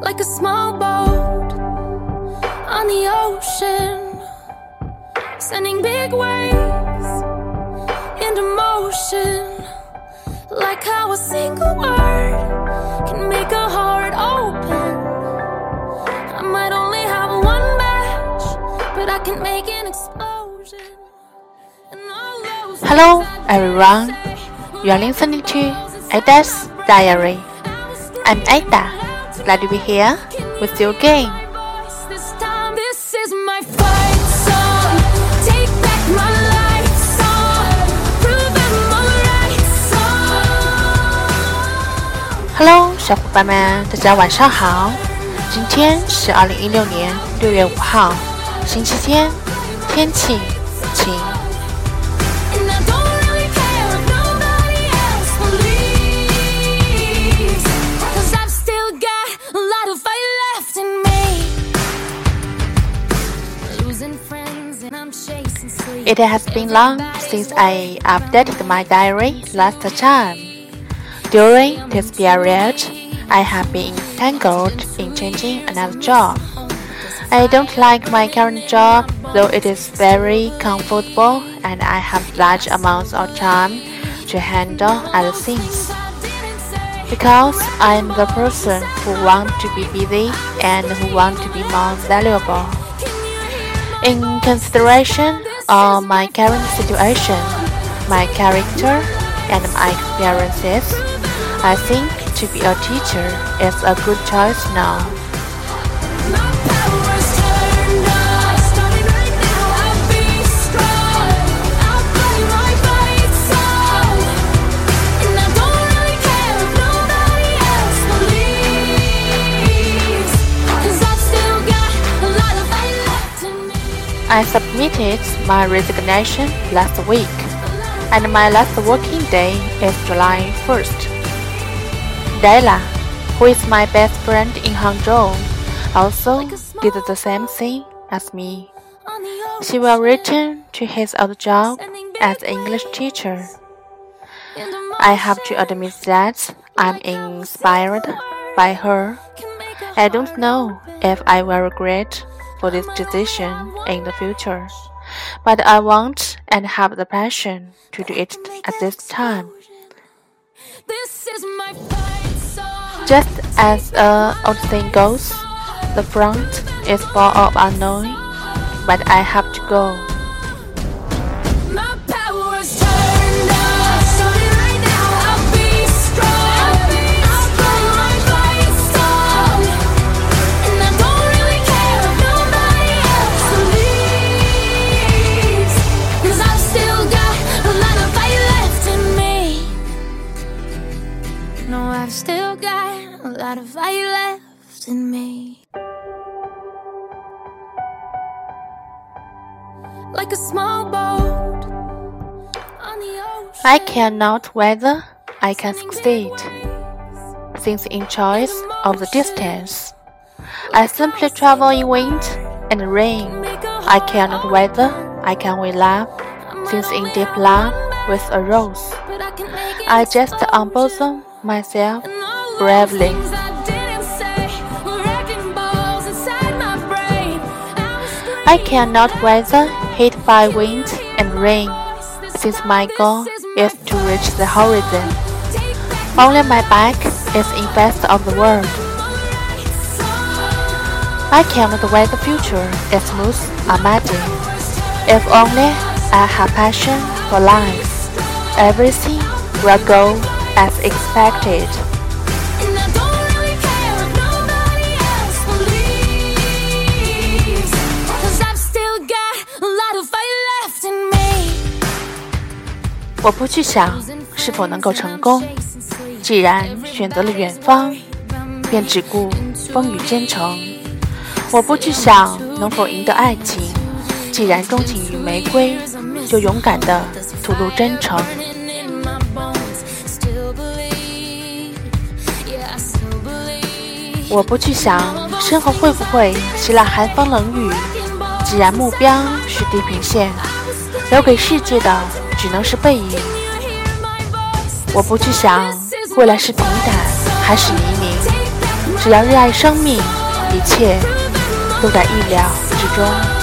like a small boat on the ocean, sending big waves into motion, like how a single word can make a heart open. I might only have one match, but I can make an explosion. And all those Hello, everyone. You are listening to Ada's Diary. I'm Ada. Glad to be here with you again. This is my fight song. Take back my life song. Prove I'm alright song. Hello，小伙伴们，大家晚上好。今天是二零一六年六月五号，星期天，天气晴。It has been long since I updated my diary last time. During this period, I have been entangled in changing another job. I don't like my current job, though it is very comfortable and I have large amounts of time to handle other things. Because I'm the person who want to be busy and who want to be more valuable. In consideration of my current situation, my character, and my experiences, I think to be a teacher is a good choice now. I submitted my resignation last week, and my last working day is July 1st. Della, who is my best friend in Hangzhou, also did the same thing as me. She will return to his old job as English teacher. I have to admit that I'm inspired by her. I don't know if I will regret for this decision in the future, but I want and have the passion to do it at this time. Just as a old saying goes, the front is full of unknown, but I have to go. No, I've still got a lot of fight left in me. Like a small boat on the ocean. I care not whether I can succeed. Since in choice of the distance, I simply travel in wind and rain. I care not whether I can win love, since in deep love with a rose, I just unbosom myself bravely. I cannot whether hit by wind and rain, since my goal is to reach the horizon. Only my back is in best of the world. I cannot wait the future is smooth or muddy. If only I have passion for life, everything will go as expected. I don't really care if nobody else believes. Cause I've still got a lot of fight left in me. 我不去想是否能够成功，既然选择了远方，便只顾风雨兼程。我不去想能否赢得爱情，既然钟情于玫瑰，就勇敢的吐露真诚。我不去想身后会不会袭来寒风冷雨，既然目标是地平线，留给世界的只能是背影。我不去想未来是平坦还是泥泞，只要热爱生命，一切都在意料之中。